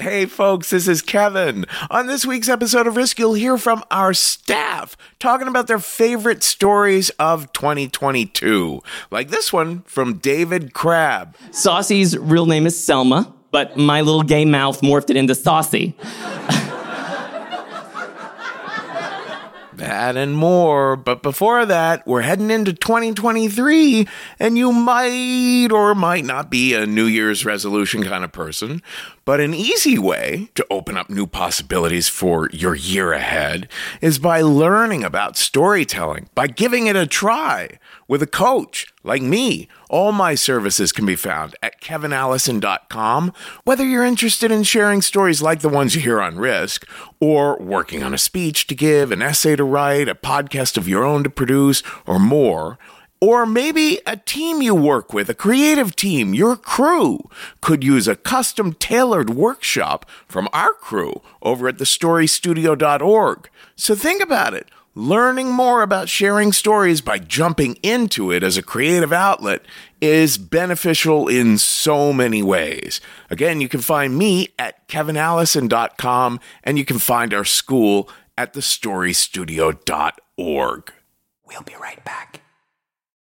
Hey, folks, this is Kevin. On this week's episode of Risk, you'll hear from our staff talking about their favorite stories of 2022, like this one from David Crabb. Saucy's real name is Selma, but my little gay mouth morphed it into Saucy. That and more. But before that, we're heading into 2023, and you might or might not be a New Year's resolution kind of person. But an easy way to open up new possibilities for your year ahead is by learning about storytelling, by giving it a try with a coach like me. All my services can be found at kevinallison.com. Whether you're interested in sharing stories like the ones you hear on Risk, or working on a speech to give, an essay to write, a podcast of your own to produce, or more, or maybe a team you work with, a creative team, your crew, could use a custom tailored workshop from our crew over at thestorystudio.org. So think about it. Learning more about sharing stories by jumping into it as a creative outlet is beneficial in so many ways. Again, you can find me at kevinallison.com and you can find our school at thestorystudio.org. We'll be right back.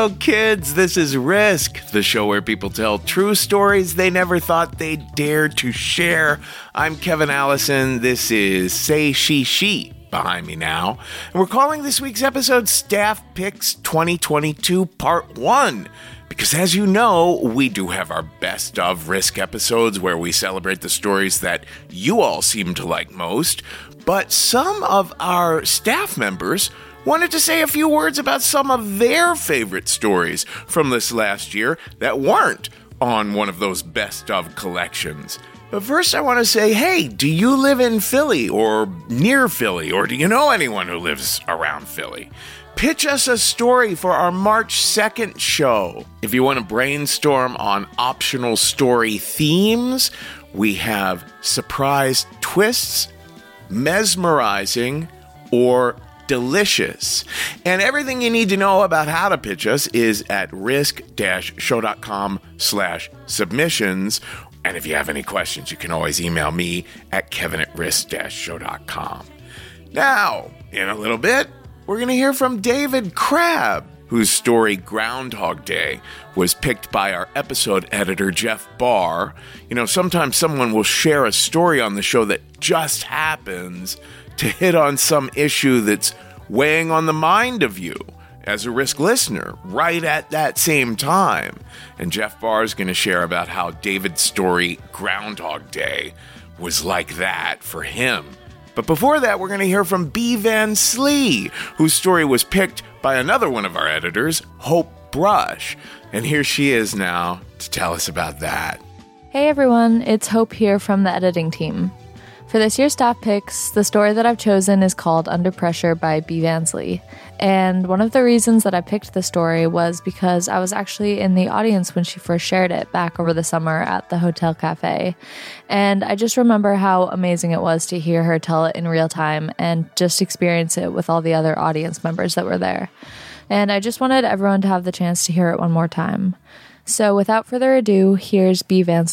Hello, kids. This is Risk, the show where people tell true stories they never thought they'd dare to share. I'm Kevin Allison. This is Say She She behind me now. And we're calling this week's episode Staff Picks 2022 Part 1. Because as you know, we do have our best of Risk episodes where we celebrate the stories that you all seem to like most. But some of our staff members wanted to say a few words about some of their favorite stories from this last year that weren't on one of those best of collections. But first, I want to say hey, do you live in Philly or near Philly, or do you know anyone who lives around Philly? Pitch us a story for our March 2nd show. If you want to brainstorm on optional story themes, we have surprise twists, mesmerizing, or delicious. And everything you need to know about how to pitch us is at risk-show.com slash submissions. And if you have any questions, you can always email me at kevin at risk-show.com. Now, in a little bit, we're going to hear from David Crabb. whose story Groundhog Day was picked by our episode editor, Jeff Barr. You know, sometimes someone will share a story on the show that just happens to hit on some issue that's weighing on the mind of you as a risk listener right at that same time. And Jeff Barr is going to share about how David's story, Groundhog Day, was like that for him. But before that, we're going to hear from Bee Van Slee, whose story was picked by another one of our editors, Hope Brush. And here she is now to tell us about that. Hey everyone, it's Hope here from the editing team. For this year's staff picks, the story that I've chosen is called Under Pressure by Bee Van Slee. And one of the reasons that I picked the story was because I was actually in the audience when she first shared it back over the summer at the Hotel Cafe. And I just remember how amazing it was to hear her tell it in real time and just experience it with all the other audience members that were there. And I just wanted everyone to have the chance to hear it one more time. So without further ado, here's Bee Van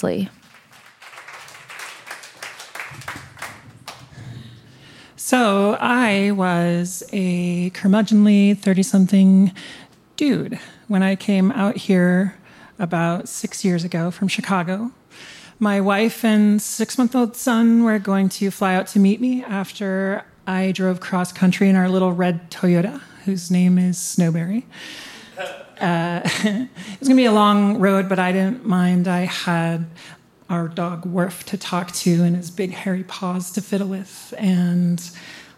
So I was a curmudgeonly 30 something dude when I came out here about six years ago from Chicago. My wife and six month old son were going to fly out to meet me after I drove cross country in our little red Toyota, whose name is Snowberry. Uh, it was going to be a long road, but I didn't mind. I had our dog Worf to talk to and his big hairy paws to fiddle with. And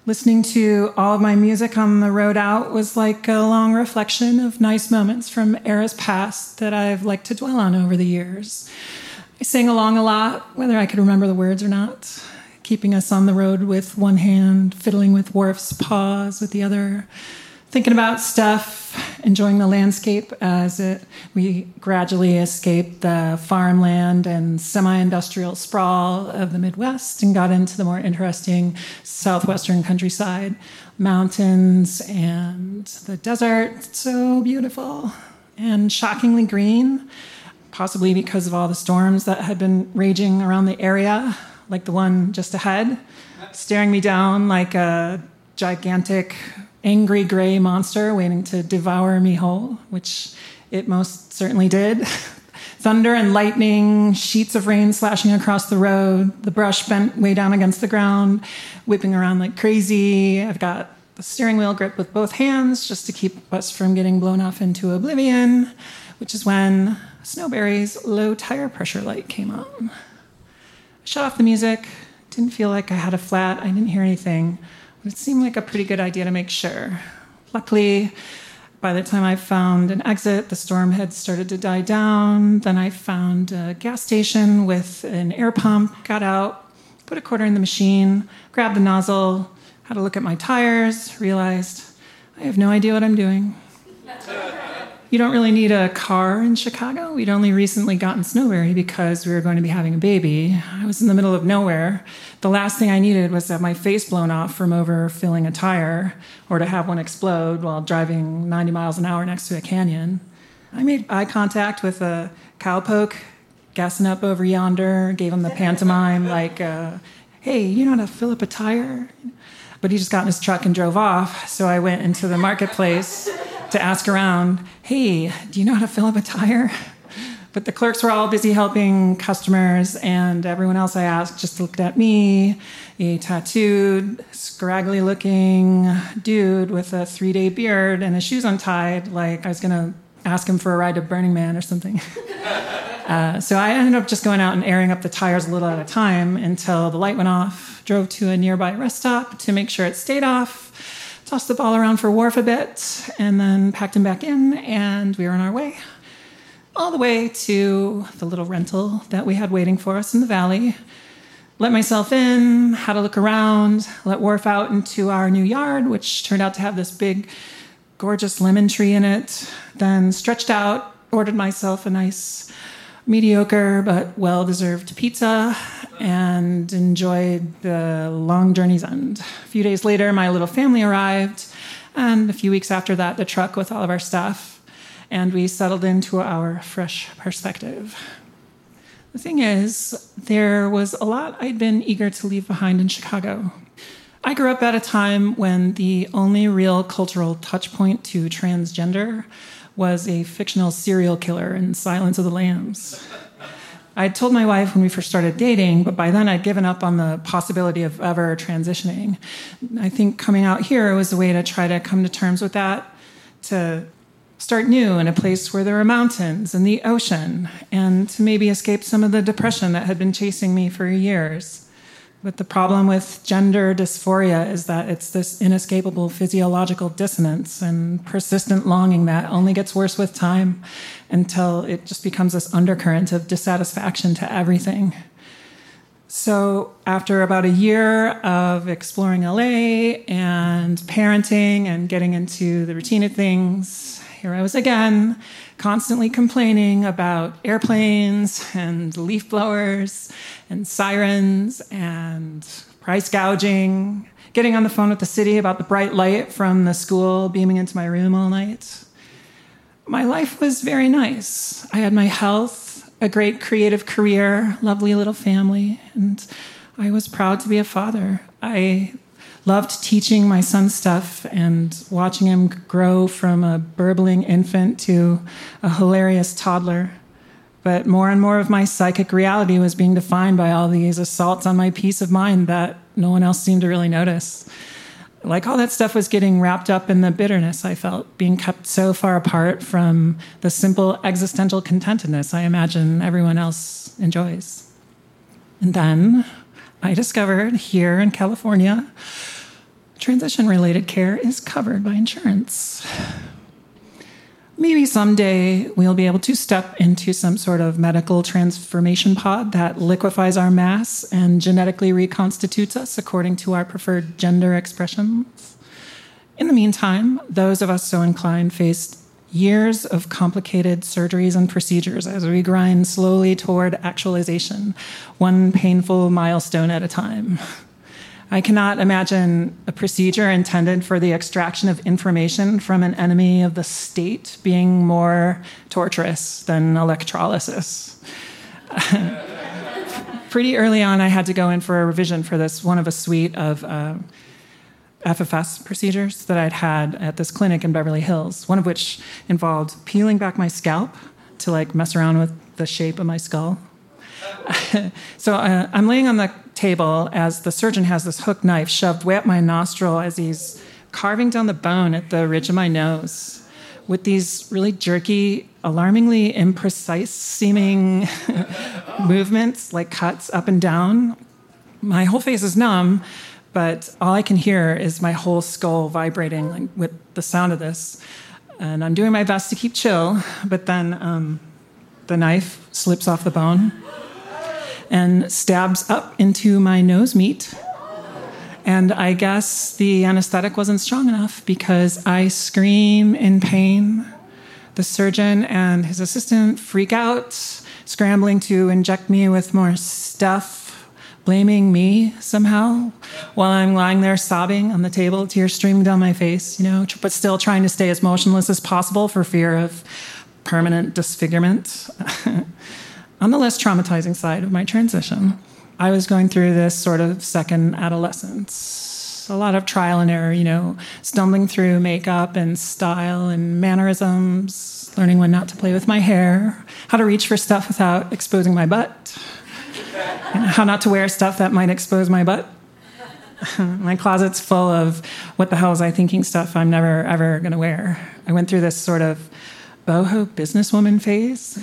listening to all of my music on the road out was like a long reflection of nice moments from eras past that I've liked to dwell on over the years. I sang along a lot, whether I could remember the words or not, keeping us on the road with one hand, fiddling with Worf's paws with the other thinking about stuff, enjoying the landscape as it, we gradually escaped the farmland and semi-industrial sprawl of the Midwest and got into the more interesting southwestern countryside, mountains and the desert. So beautiful and shockingly green, possibly because of all the storms that had been raging around the area, like the one just ahead, staring me down like a gigantic angry gray monster waiting to devour me whole, which it most certainly did. Thunder and lightning, sheets of rain slashing across the road, the brush bent way down against the ground, whipping around like crazy. I've got the steering wheel grip with both hands just to keep us from getting blown off into oblivion, which is when Snowberry's low tire pressure light came on. I shut off the music, didn't feel like I had a flat, I didn't hear anything. It seemed like a pretty good idea to make sure. Luckily, by the time I found an exit, the storm had started to die down. Then I found a gas station with an air pump, got out, put a quarter in the machine, grabbed the nozzle, had a look at my tires, realized I have no idea what I'm doing. You don't really need a car in Chicago. We'd only recently gotten Snowberry because we were going to be having a baby. I was in the middle of nowhere. The last thing I needed was to have my face blown off from overfilling a tire or to have one explode while driving 90 miles an hour next to a canyon. I made eye contact with a cowpoke gassing up over yonder, gave him the pantomime, like, uh, hey, you know how to fill up a tire? But he just got in his truck and drove off. So I went into the marketplace to ask around, hey, do you know how to fill up a tire? But the clerks were all busy helping customers, and everyone else I asked just looked at me, a tattooed, scraggly looking dude with a three day beard and his shoes untied, like I was to ask him for a ride to Burning Man or something. uh, so I ended up just going out and airing up the tires a little at a time until the light went off, drove to a nearby rest stop to make sure it stayed off tossed the ball around for Worf a bit, and then packed him back in, and we were on our way. All the way to the little rental that we had waiting for us in the valley. Let myself in, had a look around, let Worf out into our new yard, which turned out to have this big, gorgeous lemon tree in it. Then stretched out, ordered myself a nice mediocre but well deserved pizza and enjoyed the long journey's end. A few days later, my little family arrived, and a few weeks after that, the truck with all of our stuff, and we settled into our fresh perspective. The thing is, there was a lot I'd been eager to leave behind in Chicago. I grew up at a time when the only real cultural touchpoint to transgender was a fictional serial killer in Silence of the Lambs. I told my wife when we first started dating, but by then I'd given up on the possibility of ever transitioning. I think coming out here was a way to try to come to terms with that, to start new in a place where there are mountains and the ocean, and to maybe escape some of the depression that had been chasing me for years. But the problem with gender dysphoria is that it's this inescapable physiological dissonance and persistent longing that only gets worse with time until it just becomes this undercurrent of dissatisfaction to everything. So, after about a year of exploring LA and parenting and getting into the routine of things, here I was again, constantly complaining about airplanes and leaf blowers and sirens and price gouging, getting on the phone with the city about the bright light from the school beaming into my room all night. My life was very nice. I had my health, a great creative career, lovely little family, and I was proud to be a father. I loved teaching my son stuff and watching him grow from a burbling infant to a hilarious toddler. But more and more of my psychic reality was being defined by all these assaults on my peace of mind that no one else seemed to really notice. Like all that stuff was getting wrapped up in the bitterness I felt, being kept so far apart from the simple existential contentedness I imagine everyone else enjoys. And then I discovered here in California transition related care is covered by insurance. Maybe someday we'll be able to step into some sort of medical transformation pod that liquefies our mass and genetically reconstitutes us according to our preferred gender expressions. In the meantime, those of us so inclined faced years of complicated surgeries and procedures as we grind slowly toward actualization, one painful milestone at a time. I cannot imagine a procedure intended for the extraction of information from an enemy of the state being more torturous than electrolysis. Pretty early on, I had to go in for a revision for this, one of a suite of uh, FFS procedures that I'd had at this clinic in Beverly Hills, one of which involved peeling back my scalp to like mess around with the shape of my skull. so uh, I'm laying on the table as the surgeon has this hook knife shoved way up my nostril as he's carving down the bone at the ridge of my nose with these really jerky, alarmingly imprecise seeming movements, like cuts up and down. My whole face is numb, but all I can hear is my whole skull vibrating like, with the sound of this. And I'm doing my best to keep chill, but then um, the knife slips off the bone and stabs up into my nose meat. And I guess the anesthetic wasn't strong enough because I scream in pain. The surgeon and his assistant freak out, scrambling to inject me with more stuff, blaming me somehow while I'm lying there sobbing on the table, tears streaming down my face, you know, but still trying to stay as motionless as possible for fear of permanent disfigurement. on the less traumatizing side of my transition, I was going through this sort of second adolescence. A lot of trial and error, you know, stumbling through makeup and style and mannerisms, learning when not to play with my hair, how to reach for stuff without exposing my butt, how not to wear stuff that might expose my butt. my closet's full of what the hell was I thinking stuff I'm never ever gonna wear. I went through this sort of boho businesswoman phase.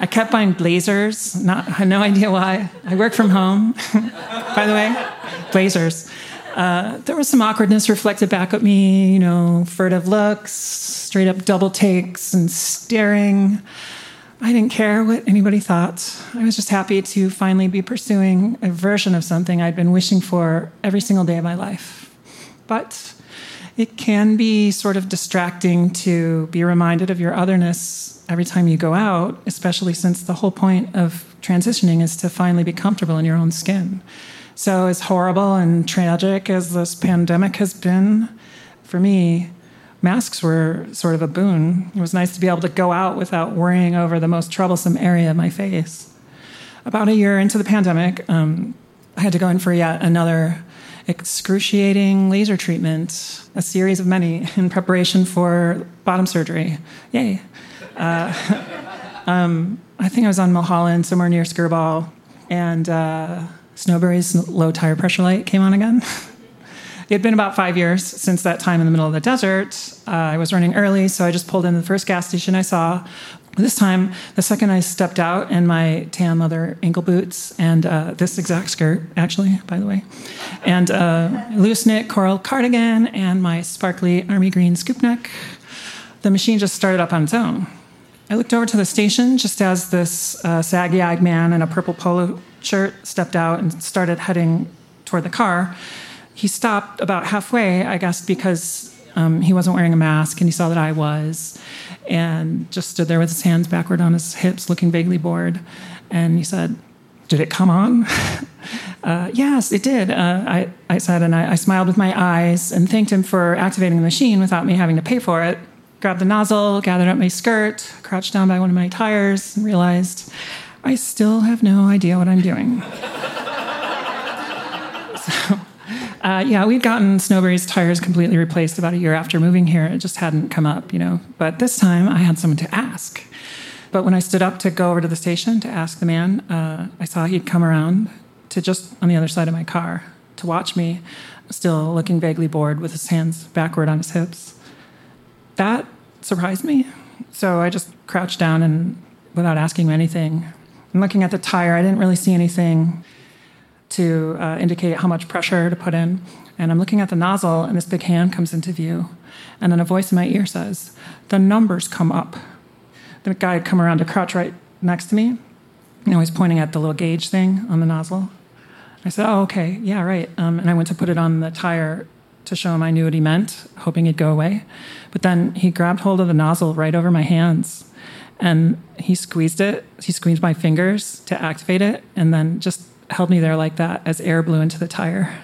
I kept buying blazers. Not, no idea why. I work from home, by the way. Blazers. Uh, there was some awkwardness reflected back at me, you know, furtive looks, straight up double takes, and staring. I didn't care what anybody thought. I was just happy to finally be pursuing a version of something I'd been wishing for every single day of my life. But it can be sort of distracting to be reminded of your otherness every time you go out, especially since the whole point of transitioning is to finally be comfortable in your own skin. So, as horrible and tragic as this pandemic has been, for me, masks were sort of a boon. It was nice to be able to go out without worrying over the most troublesome area of my face. About a year into the pandemic, um, I had to go in for yet another excruciating laser treatment, a series of many in preparation for bottom surgery. Yay. Uh, um, I think I was on Mulholland, somewhere near Skirball, and uh, Snowberry's low tire pressure light came on again. it had been about five years since that time in the middle of the desert. Uh, I was running early, so I just pulled into the first gas station I saw, this time, the second I stepped out in my tan leather ankle boots and uh, this exact skirt, actually, by the way, and uh, loose knit coral cardigan and my sparkly army green scoop neck, the machine just started up on its own. I looked over to the station just as this uh, saggy eyed man in a purple polo shirt stepped out and started heading toward the car. He stopped about halfway, I guess, because um, he wasn't wearing a mask and he saw that I was and just stood there with his hands backward on his hips, looking vaguely bored. And he said, Did it come on? uh, yes, it did. Uh, I, I said, and I, I smiled with my eyes and thanked him for activating the machine without me having to pay for it. Grabbed the nozzle, gathered up my skirt, crouched down by one of my tires, and realized I still have no idea what I'm doing. so, uh, yeah, we'd gotten Snowberry's tires completely replaced about a year after moving here. It just hadn't come up, you know. But this time I had someone to ask. But when I stood up to go over to the station to ask the man, uh, I saw he'd come around to just on the other side of my car to watch me, still looking vaguely bored with his hands backward on his hips. That surprised me. So I just crouched down and, without asking him anything, and looking at the tire, I didn't really see anything to uh, indicate how much pressure to put in. And I'm looking at the nozzle, and this big hand comes into view. And then a voice in my ear says, The numbers come up. The guy had come around to crouch right next to me. You know, he's pointing at the little gauge thing on the nozzle. I said, Oh, okay, yeah, right. Um, and I went to put it on the tire to show him I knew what he meant, hoping it'd go away. But then he grabbed hold of the nozzle right over my hands and he squeezed it. He squeezed my fingers to activate it and then just held me there like that as air blew into the tire.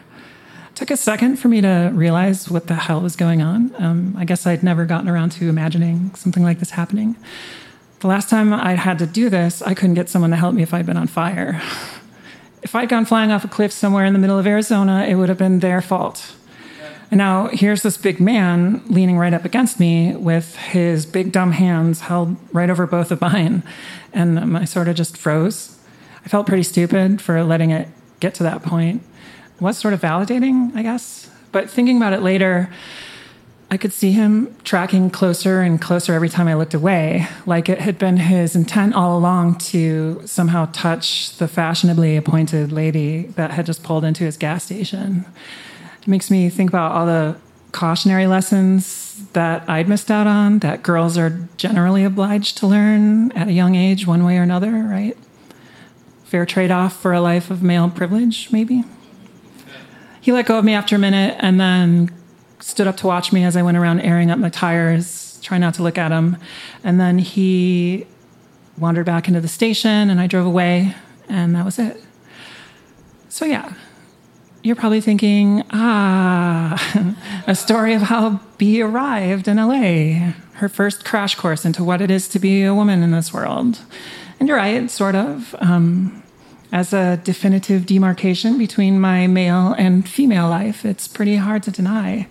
It took a second for me to realize what the hell was going on. Um, I guess I'd never gotten around to imagining something like this happening. The last time I had to do this, I couldn't get someone to help me if I'd been on fire. If I'd gone flying off a cliff somewhere in the middle of Arizona, it would have been their fault. And now here's this big man leaning right up against me with his big dumb hands held right over both of mine. And I sort of just froze. I felt pretty stupid for letting it get to that point. It was sort of validating, I guess. But thinking about it later, I could see him tracking closer and closer every time I looked away, like it had been his intent all along to somehow touch the fashionably appointed lady that had just pulled into his gas station. It makes me think about all the cautionary lessons that I'd missed out on that girls are generally obliged to learn at a young age, one way or another, right? Fair trade off for a life of male privilege, maybe. He let go of me after a minute and then stood up to watch me as I went around airing up my tires, trying not to look at him. And then he wandered back into the station and I drove away, and that was it. So, yeah, you're probably thinking, ah, a story of how B arrived in LA, her first crash course into what it is to be a woman in this world. And you're right, sort of. Um, as a definitive demarcation between my male and female life, it's pretty hard to deny.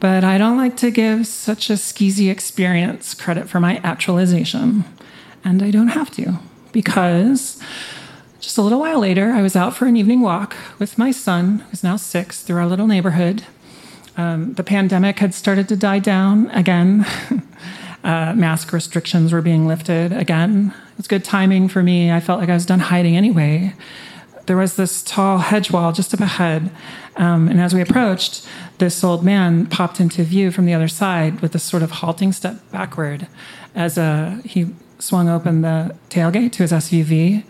But I don't like to give such a skeezy experience credit for my actualization. And I don't have to, because just a little while later, I was out for an evening walk with my son, who's now six, through our little neighborhood. Um, the pandemic had started to die down again. uh, mask restrictions were being lifted again. It was good timing for me. I felt like I was done hiding anyway. There was this tall hedge wall just up ahead. Um, and as we approached, this old man popped into view from the other side with this sort of halting step backward as uh, he swung open the tailgate to his SUV.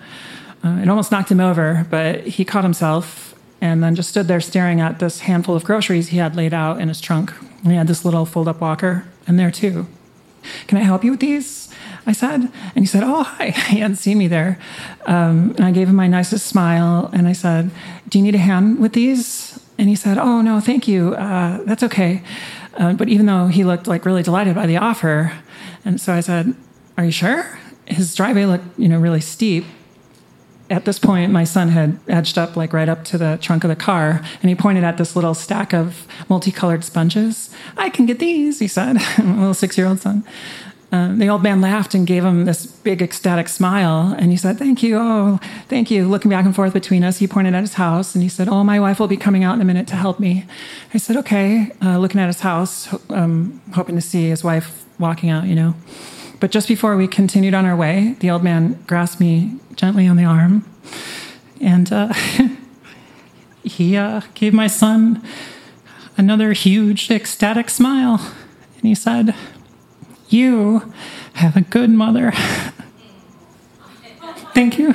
Uh, it almost knocked him over, but he caught himself and then just stood there staring at this handful of groceries he had laid out in his trunk. And he had this little fold up walker in there too. Can I help you with these? I said. And he said, Oh, hi. He hadn't seen me there. Um, and I gave him my nicest smile and I said, Do you need a hand with these? And he said, Oh, no, thank you. Uh, that's okay. Uh, but even though he looked like really delighted by the offer, and so I said, Are you sure? His driveway looked, you know, really steep. at this point, my son had edged up, like right up to the trunk of the car, and he pointed at this little stack of multicolored sponges. I can get these, he said, my little six year old son. Uh, the old man laughed and gave him this big ecstatic smile. And he said, Thank you. Oh, thank you. Looking back and forth between us, he pointed at his house and he said, Oh, my wife will be coming out in a minute to help me. I said, Okay. Uh, looking at his house, um, hoping to see his wife walking out, you know. But just before we continued on our way, the old man grasped me gently on the arm and uh, he uh, gave my son another huge, ecstatic smile. And he said, you have a good mother. Thank you.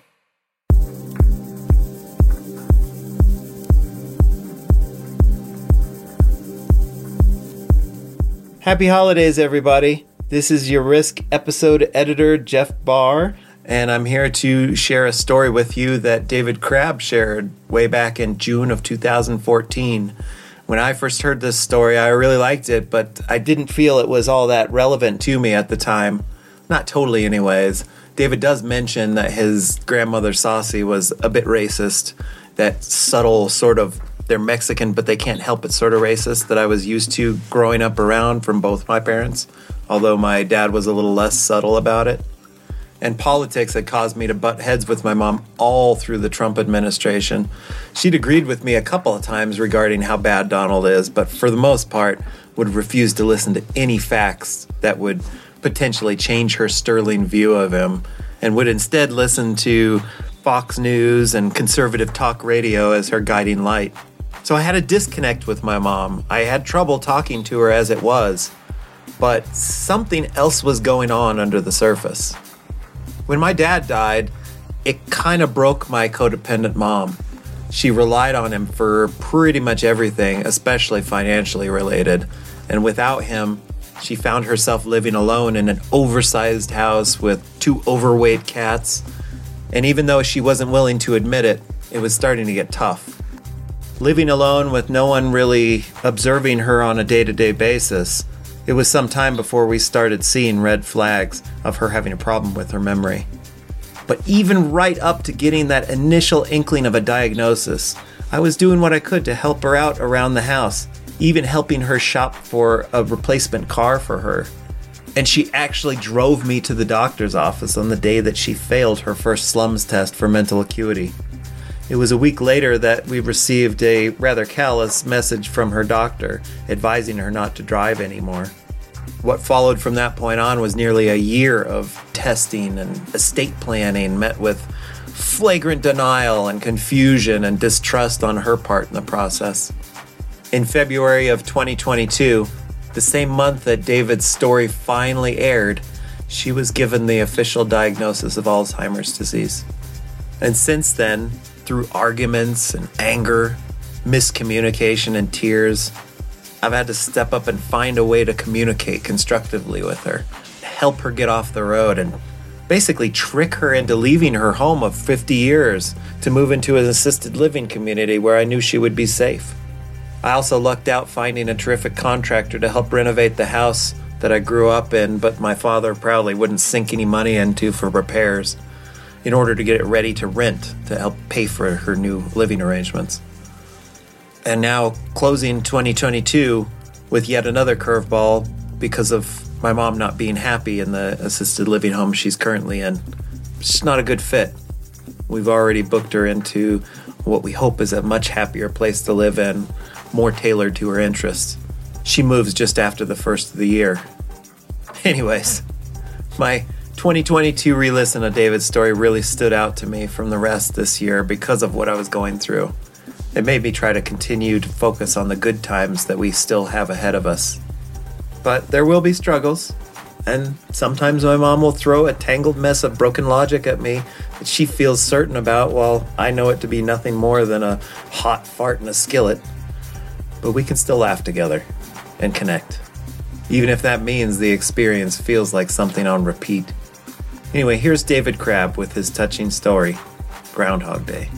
Happy holidays, everybody. This is your Risk episode editor, Jeff Barr, and I'm here to share a story with you that David Crabb shared way back in June of 2014. When I first heard this story, I really liked it, but I didn't feel it was all that relevant to me at the time. Not totally, anyways. David does mention that his grandmother Saucy was a bit racist, that subtle sort of they're Mexican, but they can't help it sort of racist that I was used to growing up around from both my parents, although my dad was a little less subtle about it. And politics had caused me to butt heads with my mom all through the Trump administration. She'd agreed with me a couple of times regarding how bad Donald is, but for the most part, would refuse to listen to any facts that would potentially change her sterling view of him, and would instead listen to Fox News and conservative talk radio as her guiding light. So I had a disconnect with my mom. I had trouble talking to her as it was, but something else was going on under the surface. When my dad died, it kind of broke my codependent mom. She relied on him for pretty much everything, especially financially related. And without him, she found herself living alone in an oversized house with two overweight cats. And even though she wasn't willing to admit it, it was starting to get tough living alone with no one really observing her on a day to day basis, it was some time before we started seeing red flags of her having a problem with her memory. But even right up to getting that initial inkling of a diagnosis, I was doing what I could to help her out around the house, even helping her shop for a replacement car for her. And she actually drove me to the doctor's office on the day that she failed her first SLUMS test for mental acuity. It was a week later that we received a rather callous message from her doctor advising her not to drive anymore. What followed from that point on was nearly a year of testing and estate planning met with flagrant denial and confusion and distrust on her part in the process. In February of 2022, the same month that David's story finally aired, she was given the official diagnosis of Alzheimer's disease. And since then, through arguments and anger, miscommunication, and tears, I've had to step up and find a way to communicate constructively with her, help her get off the road, and basically trick her into leaving her home of 50 years to move into an assisted living community where I knew she would be safe. I also lucked out finding a terrific contractor to help renovate the house that I grew up in, but my father proudly wouldn't sink any money into for repairs in order to get it ready to rent to help pay for her new living arrangements. And now closing 2022 with yet another curveball because of my mom not being happy in the assisted living home she's currently in. It's not a good fit. We've already booked her into what we hope is a much happier place to live in, more tailored to her interests. She moves just after the first of the year. Anyways, my 2022 re listen of David's story really stood out to me from the rest this year because of what I was going through. It made me try to continue to focus on the good times that we still have ahead of us. But there will be struggles, and sometimes my mom will throw a tangled mess of broken logic at me that she feels certain about while I know it to be nothing more than a hot fart in a skillet. But we can still laugh together and connect, even if that means the experience feels like something on repeat. Anyway, here's David Crabb with his touching story Groundhog Day.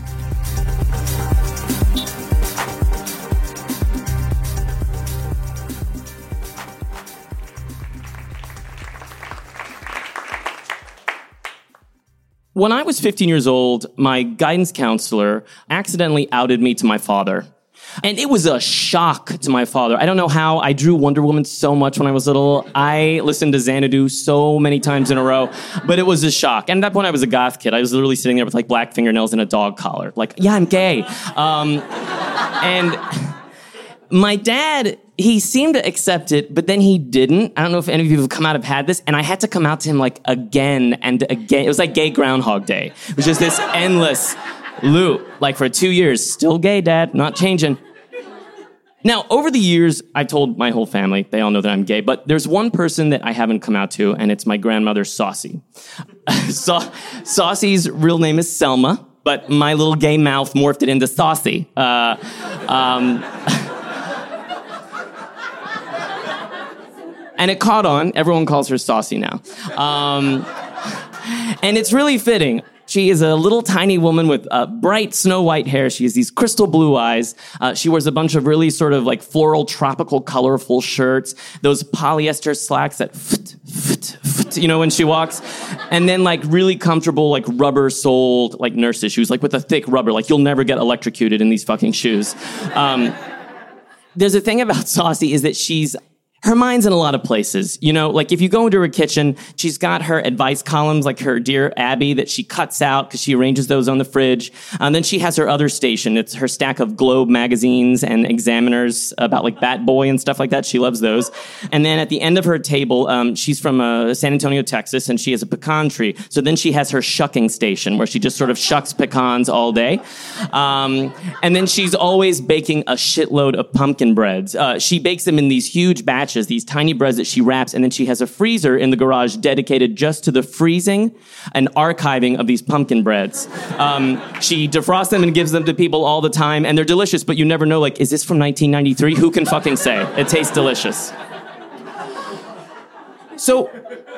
When I was 15 years old, my guidance counselor accidentally outed me to my father. And it was a shock to my father. I don't know how I drew Wonder Woman so much when I was little. I listened to Xanadu so many times in a row, but it was a shock. And at that point, I was a goth kid. I was literally sitting there with like black fingernails and a dog collar. Like, yeah, I'm gay. Um, and my dad, he seemed to accept it, but then he didn't. I don't know if any of you have come out have had this, and I had to come out to him like again and again. It was like gay Groundhog Day. It was just this endless loop. Like for two years, still gay, dad, not changing. Now, over the years, I've told my whole family, they all know that I'm gay, but there's one person that I haven't come out to, and it's my grandmother, Saucy. Sa- Saucy's real name is Selma, but my little gay mouth morphed it into Saucy. Uh, um, and it caught on. Everyone calls her Saucy now. Um, and it's really fitting. She is a little tiny woman with uh, bright snow white hair. She has these crystal blue eyes. Uh, she wears a bunch of really sort of like floral, tropical, colorful shirts. Those polyester slacks that, fit, fit, fit, you know, when she walks, and then like really comfortable, like rubber soled, like nurses shoes, like with a thick rubber. Like you'll never get electrocuted in these fucking shoes. Um, there's a thing about Saucy is that she's her mind's in a lot of places. You know, like if you go into her kitchen, she's got her advice columns, like her dear Abby, that she cuts out because she arranges those on the fridge. And then she has her other station. It's her stack of Globe magazines and examiners about like Bat Boy and stuff like that. She loves those. And then at the end of her table, um, she's from uh, San Antonio, Texas, and she has a pecan tree. So then she has her shucking station where she just sort of shucks pecans all day. Um, and then she's always baking a shitload of pumpkin breads. Uh, she bakes them in these huge batches these tiny breads that she wraps, and then she has a freezer in the garage dedicated just to the freezing and archiving of these pumpkin breads. Um, she defrosts them and gives them to people all the time, and they're delicious, but you never know, like, is this from 1993? Who can fucking say? It tastes delicious. So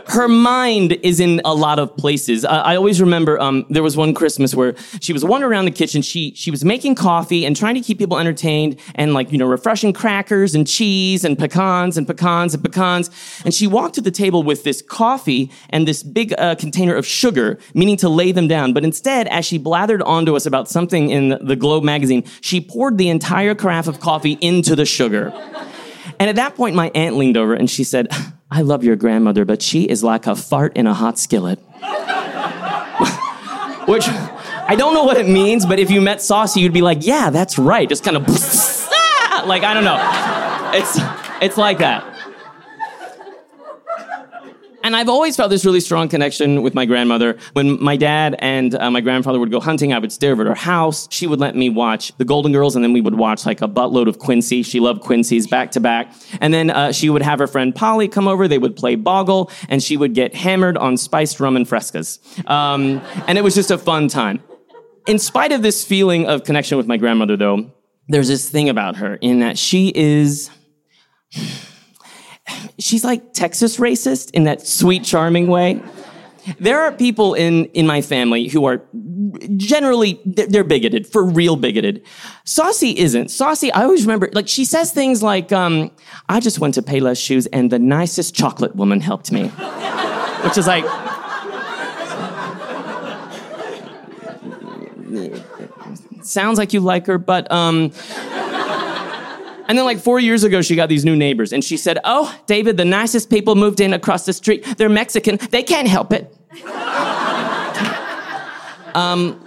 her mind is in a lot of places. Uh, I always remember um, there was one Christmas where she was wandering around the kitchen. She she was making coffee and trying to keep people entertained and like you know refreshing crackers and cheese and pecans and pecans and pecans. And she walked to the table with this coffee and this big uh, container of sugar, meaning to lay them down. But instead, as she blathered onto us about something in the Globe magazine, she poured the entire carafe of coffee into the sugar. And at that point, my aunt leaned over and she said, I love your grandmother, but she is like a fart in a hot skillet. Which I don't know what it means, but if you met Saucy, you'd be like, yeah, that's right. Just kind of like, I don't know. It's, it's like that. And I've always felt this really strong connection with my grandmother. When my dad and uh, my grandfather would go hunting, I would stay over at her house. She would let me watch The Golden Girls, and then we would watch like a buttload of Quincy. She loved Quincy's back to back. And then uh, she would have her friend Polly come over. They would play Boggle, and she would get hammered on spiced rum and frescas. Um, and it was just a fun time. In spite of this feeling of connection with my grandmother, though, there's this thing about her in that she is she's like Texas racist in that sweet, charming way. There are people in, in my family who are generally, they're bigoted, for real bigoted. Saucy isn't. Saucy, I always remember, like, she says things like, um, I just went to Payless Shoes and the nicest chocolate woman helped me. Which is like, sounds like you like her, but, um, and then, like four years ago, she got these new neighbors, and she said, Oh, David, the nicest people moved in across the street. They're Mexican. They can't help it. um,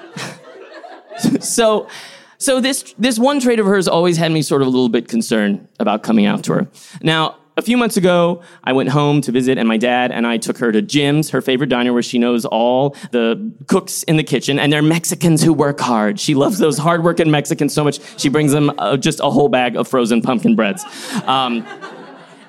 so, so this this one trait of hers always had me sort of a little bit concerned about coming out to her. Now, a few months ago, I went home to visit, and my dad and I took her to Jim's, her favorite diner, where she knows all the cooks in the kitchen, and they're Mexicans who work hard. She loves those hardworking Mexicans so much, she brings them uh, just a whole bag of frozen pumpkin breads. Um,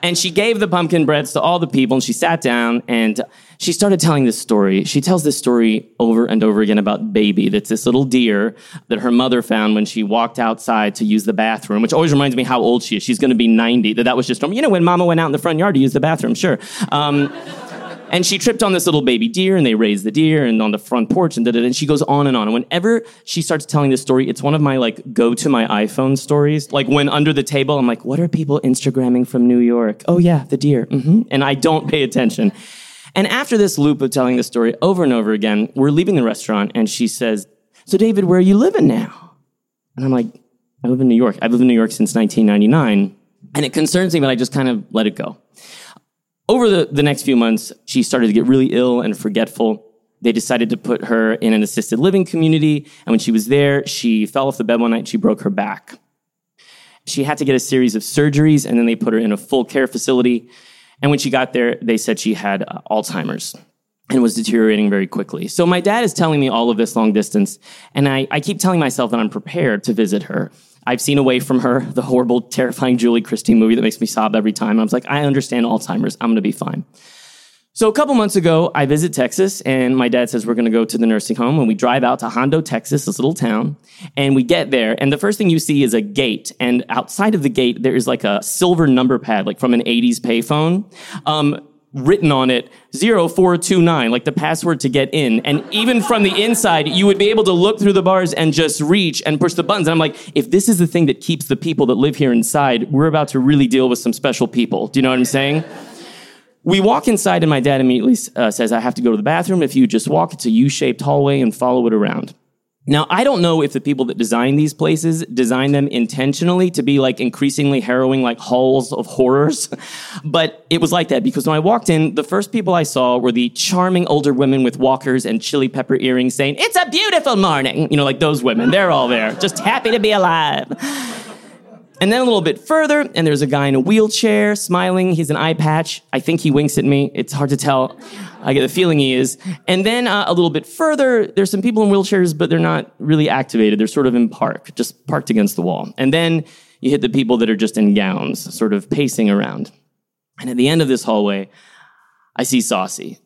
and she gave the pumpkin breads to all the people, and she sat down and she started telling this story. She tells this story over and over again about Baby. That's this little deer that her mother found when she walked outside to use the bathroom, which always reminds me how old she is. She's going to be 90. That that was just, you know, when mama went out in the front yard to use the bathroom, sure. Um, and she tripped on this little baby deer and they raised the deer and on the front porch and da da and she goes on and on. And whenever she starts telling this story, it's one of my like go to my iPhone stories. Like when under the table, I'm like, what are people Instagramming from New York? Oh yeah, the deer. Mm-hmm. And I don't pay attention. And after this loop of telling the story over and over again, we're leaving the restaurant and she says, So, David, where are you living now? And I'm like, I live in New York. I've lived in New York since 1999. And it concerns me, but I just kind of let it go. Over the, the next few months, she started to get really ill and forgetful. They decided to put her in an assisted living community. And when she was there, she fell off the bed one night she broke her back. She had to get a series of surgeries and then they put her in a full care facility. And when she got there, they said she had uh, Alzheimer's and was deteriorating very quickly. So my dad is telling me all of this long distance, and I, I keep telling myself that I'm prepared to visit her. I've seen Away from Her, the horrible, terrifying Julie Christie movie that makes me sob every time. I was like, I understand Alzheimer's. I'm going to be fine. So a couple months ago, I visit Texas, and my dad says we're going to go to the nursing home, and we drive out to Hondo, Texas, this little town, and we get there, and the first thing you see is a gate, and outside of the gate there is like a silver number pad, like from an '80s payphone. Um, written on it 0429 like the password to get in. And even from the inside you would be able to look through the bars and just reach and push the buttons. And i'm like if this is the thing that keeps the people that live here inside we're about to really deal with some special people. Do you know what i'm saying we walk inside, and my dad immediately uh, says, I have to go to the bathroom. If you just walk, it's a U shaped hallway and follow it around. Now, I don't know if the people that design these places design them intentionally to be like increasingly harrowing, like halls of horrors, but it was like that because when I walked in, the first people I saw were the charming older women with walkers and chili pepper earrings saying, It's a beautiful morning. You know, like those women. They're all there, just happy to be alive. And then a little bit further, and there's a guy in a wheelchair smiling. He's an eye patch. I think he winks at me. It's hard to tell. I get the feeling he is. And then uh, a little bit further, there's some people in wheelchairs, but they're not really activated. They're sort of in park, just parked against the wall. And then you hit the people that are just in gowns, sort of pacing around. And at the end of this hallway, I see Saucy.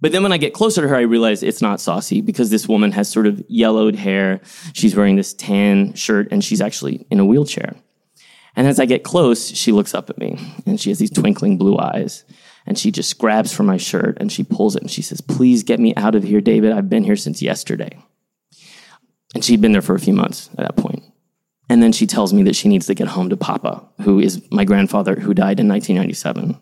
But then when I get closer to her, I realize it's not Saucy because this woman has sort of yellowed hair. She's wearing this tan shirt and she's actually in a wheelchair. And as I get close, she looks up at me and she has these twinkling blue eyes. And she just grabs for my shirt and she pulls it and she says, Please get me out of here, David. I've been here since yesterday. And she'd been there for a few months at that point. And then she tells me that she needs to get home to Papa, who is my grandfather who died in 1997.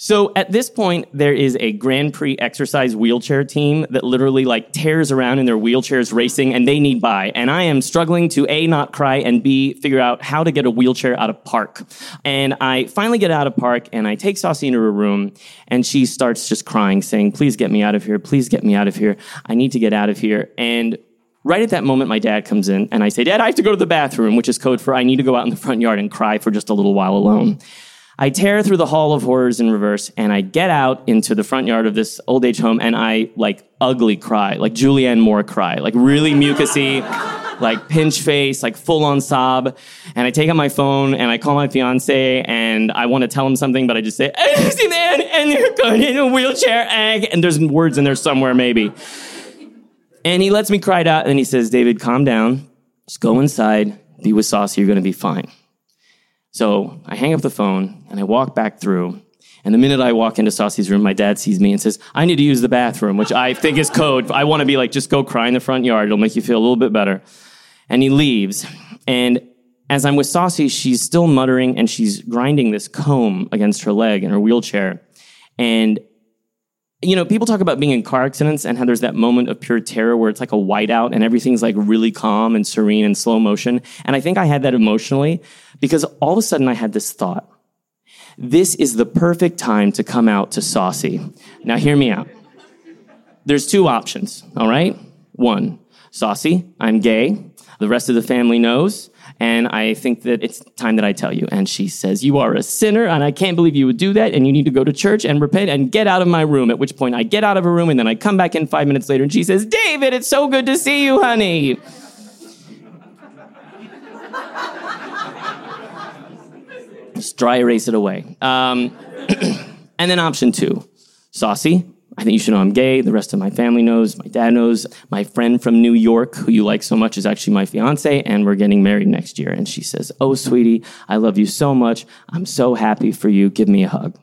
So at this point, there is a Grand Prix exercise wheelchair team that literally like tears around in their wheelchairs racing and they need by. And I am struggling to A, not cry and B, figure out how to get a wheelchair out of park. And I finally get out of park and I take Saucy into her room and she starts just crying, saying, please get me out of here. Please get me out of here. I need to get out of here. And Right at that moment, my dad comes in and I say, Dad, I have to go to the bathroom, which is code for I need to go out in the front yard and cry for just a little while alone. I tear through the hall of horrors in reverse and I get out into the front yard of this old age home and I like ugly cry, like Julianne Moore cry, like really mucusy, like pinch face, like full on sob. And I take out my phone and I call my fiance and I want to tell him something, but I just say, I man and you're going in a wheelchair egg. And there's words in there somewhere maybe. And he lets me cry it out and he says, David, calm down. Just go inside, be with Saucy, you're going to be fine. So I hang up the phone and I walk back through. And the minute I walk into Saucy's room, my dad sees me and says, I need to use the bathroom, which I think is code. I want to be like, just go cry in the front yard. It'll make you feel a little bit better. And he leaves. And as I'm with Saucy, she's still muttering and she's grinding this comb against her leg in her wheelchair. And you know, people talk about being in car accidents and how there's that moment of pure terror where it's like a whiteout and everything's like really calm and serene and slow motion. And I think I had that emotionally because all of a sudden I had this thought. This is the perfect time to come out to Saucy. Now hear me out. There's two options, all right? One, Saucy, I'm gay. The rest of the family knows. And I think that it's time that I tell you. And she says, You are a sinner, and I can't believe you would do that, and you need to go to church and repent and get out of my room. At which point I get out of her room, and then I come back in five minutes later, and she says, David, it's so good to see you, honey. Just dry erase it away. Um, and then option two, saucy. I think you should know I'm gay. The rest of my family knows. My dad knows. My friend from New York, who you like so much, is actually my fiance, and we're getting married next year. And she says, Oh, sweetie, I love you so much. I'm so happy for you. Give me a hug.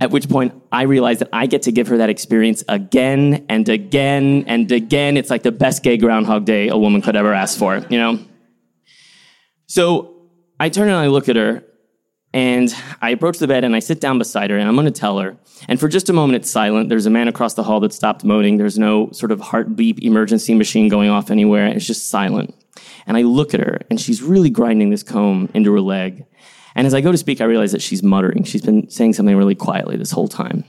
At which point I realize that I get to give her that experience again and again and again. It's like the best gay Groundhog Day a woman could ever ask for, you know? So I turn and I look at her And I approach the bed and I sit down beside her and I'm going to tell her. And for just a moment, it's silent. There's a man across the hall that stopped moaning. There's no sort of heart beep emergency machine going off anywhere. It's just silent. And I look at her and she's really grinding this comb into her leg. And as I go to speak, I realize that she's muttering. She's been saying something really quietly this whole time.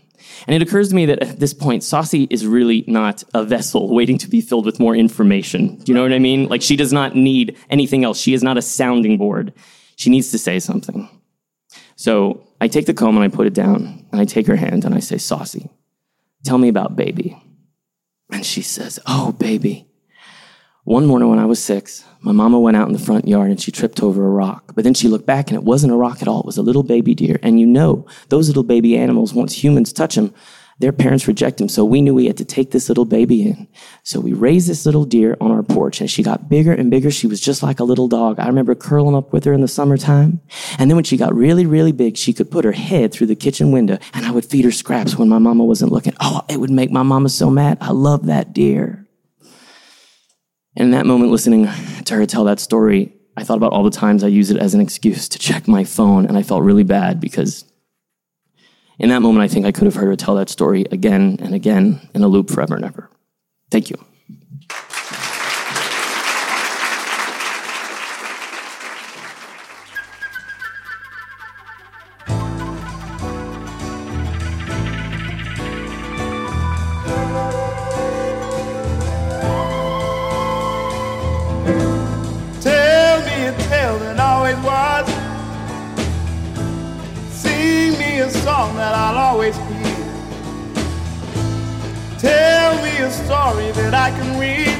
And it occurs to me that at this point, Saucy is really not a vessel waiting to be filled with more information. Do you know what I mean? Like she does not need anything else. She is not a sounding board. She needs to say something. So I take the comb and I put it down, and I take her hand and I say, Saucy, tell me about baby. And she says, Oh, baby. One morning when I was six, my mama went out in the front yard and she tripped over a rock. But then she looked back and it wasn't a rock at all. It was a little baby deer. And you know, those little baby animals, once humans touch them, their parents reject him, so we knew we had to take this little baby in. So we raised this little deer on our porch, and she got bigger and bigger. She was just like a little dog. I remember curling up with her in the summertime. And then when she got really, really big, she could put her head through the kitchen window, and I would feed her scraps when my mama wasn't looking. Oh, it would make my mama so mad. I love that deer. And in that moment, listening to her tell that story, I thought about all the times I used it as an excuse to check my phone, and I felt really bad because in that moment, I think I could have heard her tell that story again and again in a loop forever and ever. Thank you. Story that I can read.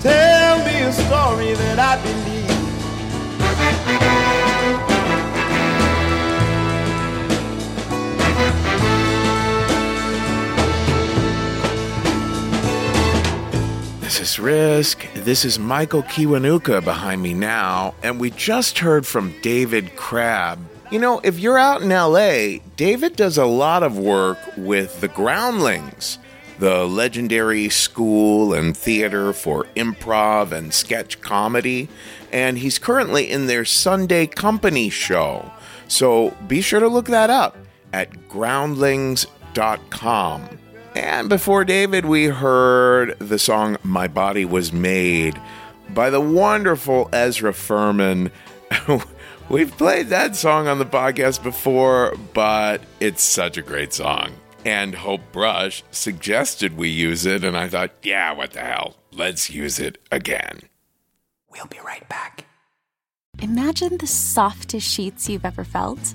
Tell me a story that I believe. This is Risk. This is Michael Kiwanuka behind me now, and we just heard from David Crabb. You know, if you're out in LA, David does a lot of work with the Groundlings, the legendary school and theater for improv and sketch comedy, and he's currently in their Sunday Company show. So be sure to look that up at groundlings.com. And before David, we heard the song My Body Was Made by the wonderful Ezra Furman. We've played that song on the podcast before, but it's such a great song. And Hope Brush suggested we use it, and I thought, yeah, what the hell? Let's use it again. We'll be right back. Imagine the softest sheets you've ever felt.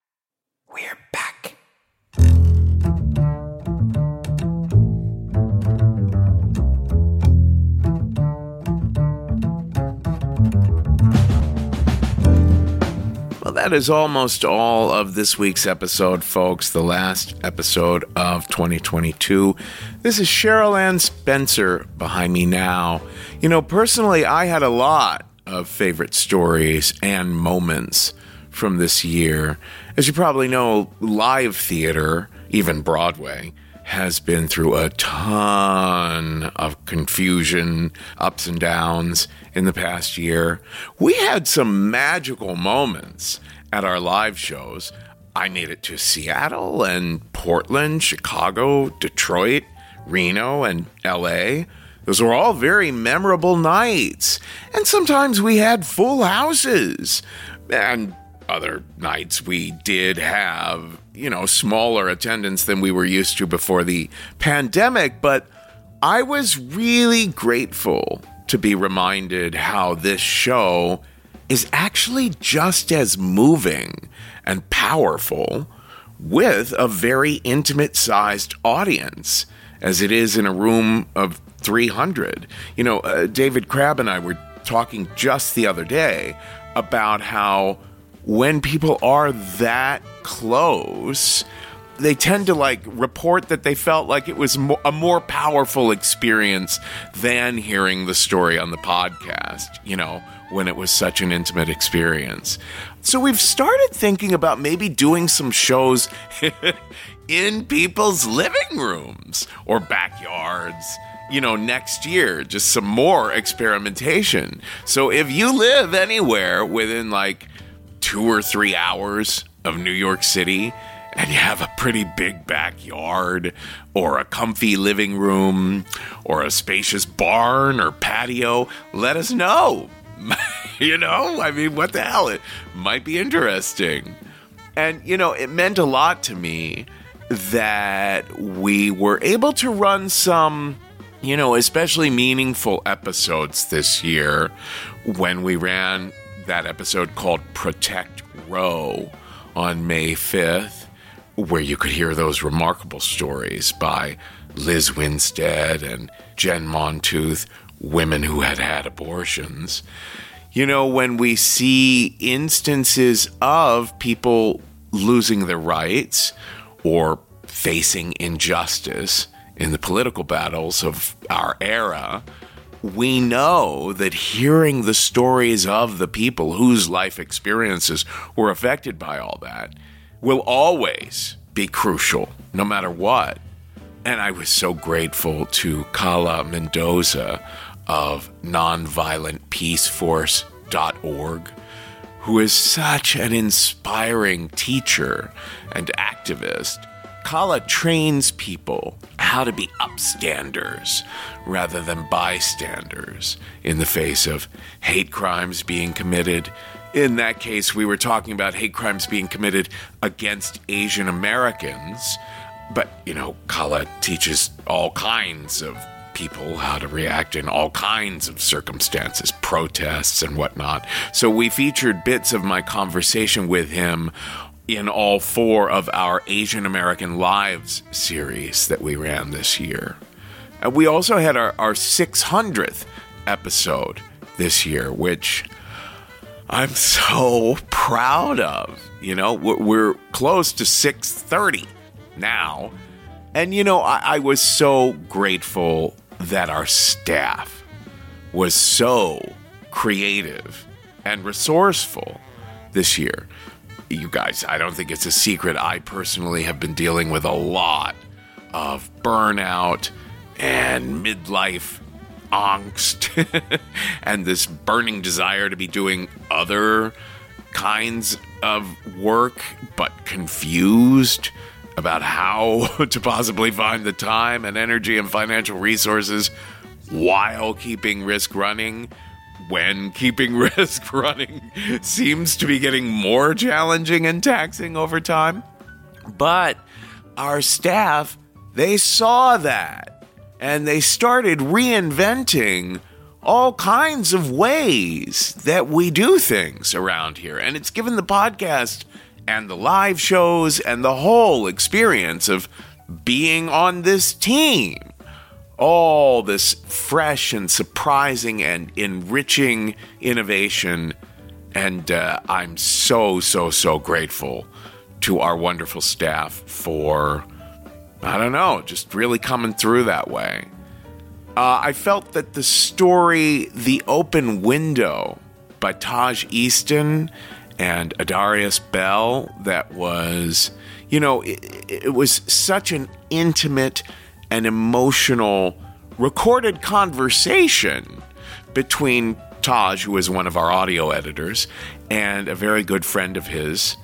We're back. Well, that is almost all of this week's episode, folks. The last episode of 2022. This is Cheryl Ann Spencer behind me now. You know, personally, I had a lot of favorite stories and moments from this year. As you probably know, live theater, even Broadway, has been through a ton of confusion, ups and downs in the past year. We had some magical moments at our live shows. I made it to Seattle and Portland, Chicago, Detroit, Reno, and LA. Those were all very memorable nights. And sometimes we had full houses. And other nights we did have, you know, smaller attendance than we were used to before the pandemic, but I was really grateful to be reminded how this show is actually just as moving and powerful with a very intimate sized audience as it is in a room of 300. You know, uh, David Crabb and I were talking just the other day about how when people are that close, they tend to like report that they felt like it was mo- a more powerful experience than hearing the story on the podcast, you know, when it was such an intimate experience. So we've started thinking about maybe doing some shows in people's living rooms or backyards. You know, next year, just some more experimentation. So if you live anywhere within like two or three hours of New York City and you have a pretty big backyard or a comfy living room or a spacious barn or patio, let us know. you know, I mean, what the hell? It might be interesting. And, you know, it meant a lot to me that we were able to run some, you know, especially meaningful episodes this year when we ran that episode called Protect Roe on May 5th, where you could hear those remarkable stories by Lizz Winstead and Jen Montooth, women who had had abortions. You know, when we see instances of people losing their rights or facing injustice in the political battles of our era, we know that hearing the stories of the people whose life experiences were affected by all that will always be crucial, no matter what. And I was so grateful to Kala Mendoza of nonviolentpeaceforce.org, who is such an inspiring teacher and activist. Kala trains people how to be upstanders rather than bystanders in the face of hate crimes being committed. In that case, we were talking about hate crimes being committed against Asian Americans. But, you know, Kala teaches all kinds of people how to react in all kinds of circumstances, protests and whatnot. So we featured bits of my conversation with him in all four of our Asian American Lives series that we ran this year. And we also had our, our 600th episode this year, which I'm so proud of. You know, we're, close to 630 now. And, you know, I, I was so grateful that our staff was so creative and resourceful this year. You guys, I don't think it's a secret. I personally have been dealing with a lot of burnout and midlife angst and this burning desire to be doing other kinds of work, but confused about how to possibly find the time and energy and financial resources while keeping risk running. When keeping risk running seems to be getting more challenging and taxing over time. But our staff, they saw that and they started reinventing all kinds of ways that we do things around here. And it's given the podcast and the live shows and the whole experience of being on this team all this fresh and surprising and enriching innovation. And uh, I'm so, so, so grateful to our wonderful staff for, I don't know, just really coming through that way. Uh, I felt that the story, The Open Window by Taj Easton and Adarius Bell, that was, you know, it, it was such an intimate and emotional recorded conversation between Taj, who is one of our audio editors, and a very good friend of his.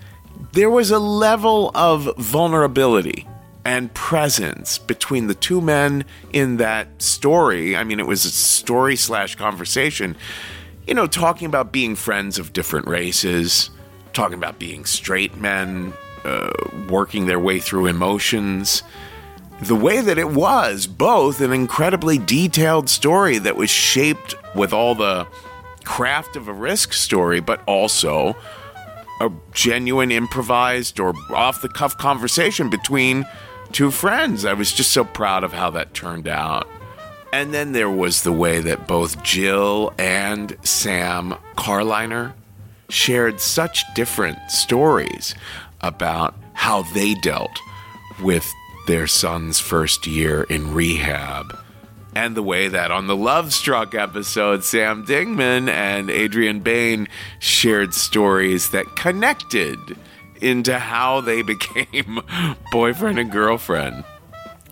There was a level of vulnerability and presence between the two men in that story. I mean, it was a story slash conversation, you know, talking about being friends of different races, talking about being straight men, uh, working their way through emotions. The way that it was both an incredibly detailed story that was shaped with all the craft of a risk story, but also a genuine improvised or off the cuff conversation between two friends. I was just so proud of how that turned out. And then there was the way that both Jill and Sam Carliner shared such different stories about how they dealt with their son's first year in rehab. And the way that on the Love Struck episode, Sam Dingman and Adrian Bain shared stories that connected into how they became boyfriend and girlfriend.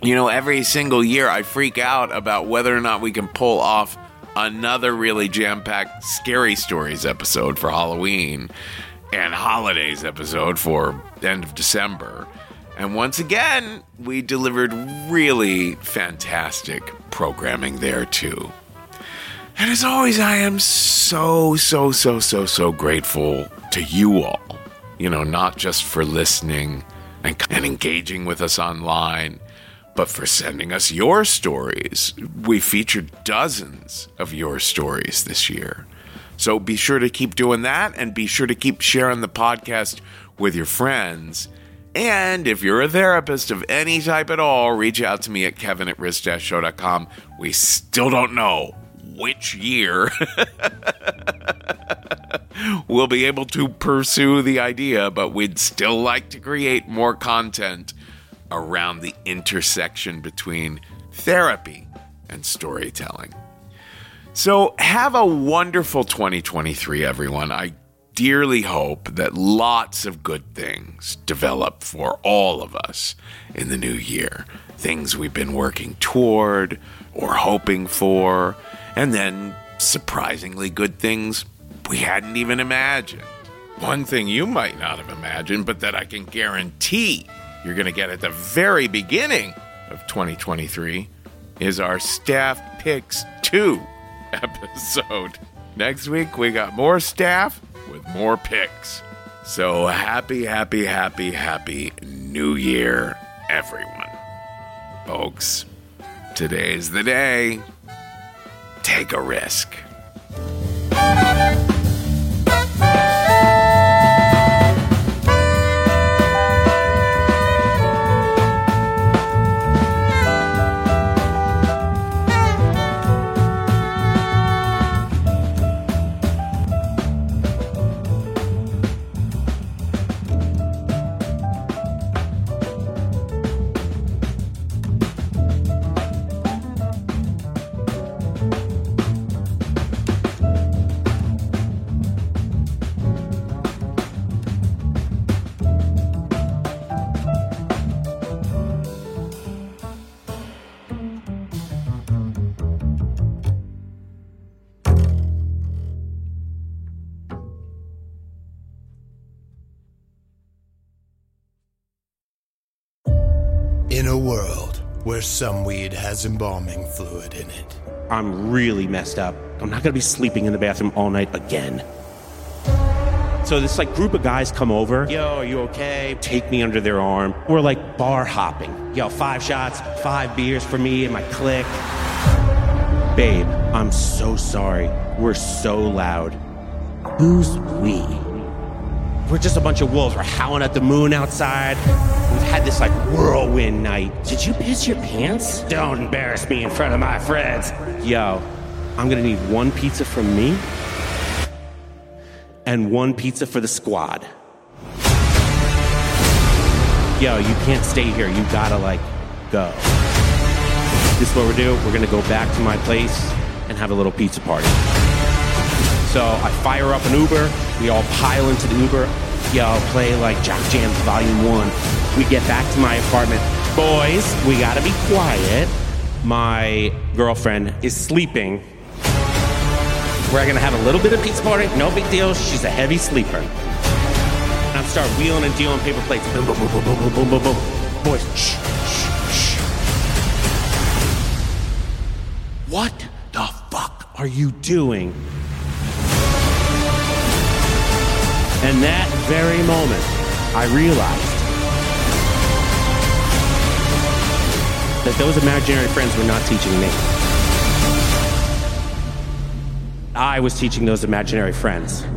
You know, every single year I freak out about whether or not we can pull off another really jam packed scary stories episode for Halloween and holidays episode for end of December. And once again, we delivered really fantastic programming there too. And as always, I am so, so, so, so, so grateful to you all. You know, not just for listening and, and engaging with us online, but for sending us your stories. We featured dozens of your stories this year. So be sure to keep doing that and be sure to keep sharing the podcast with your friends. And if you're a therapist of any type at all, reach out to me at kevin at risk-show.com. We still don't know which year we'll be able to pursue the idea, but we'd still like to create more content around the intersection between therapy and storytelling. So, have a wonderful 2023, everyone. I dearly hope that lots of good things develop for all of us in the new year. Things we've been working toward or hoping for, and then surprisingly good things we hadn't even imagined. One thing you might not have imagined, but that I can guarantee you're going to get at the very beginning of 2023 is our Staff Picks 2 episode. Next week, we got more staff with more picks. So happy, happy, happy, happy New Year, everyone. Folks, today's the day. Take a risk. Where some weed has embalming fluid in it. I'm really messed up. I'm not gonna be sleeping in the bathroom all night again. So this like group of guys come over. Yo, are you okay? Take me under their arm. We're like bar hopping. Yo, five shots, five beers for me and my clique. Babe, I'm so sorry. We're so loud. Who's we? We're just a bunch of wolves. We're howling at the moon outside. We've had this like whirlwind night. Did you piss your pants? Don't embarrass me in front of my friends. Yo, I'm gonna need one pizza from me and one pizza for the squad. Yo, you can't stay here. You gotta like go. This is what we're doing. We're gonna go back to my place and have a little pizza party. So I fire up an Uber. We all pile into the Uber. Y'all play like Jock Jams Volume 1. We get back to my apartment. Boys, we gotta be quiet. My girlfriend is sleeping. We're gonna have a little bit of pizza party. No big deal. She's a heavy sleeper. And I'm start wheeling and dealing paper plates. Boom, boom, boom, boom, boom, boom, boom, boom. Boys, shh, shh, shh. What the fuck are you doing? And that very moment, I realized that those imaginary friends were not teaching me. I was teaching those imaginary friends.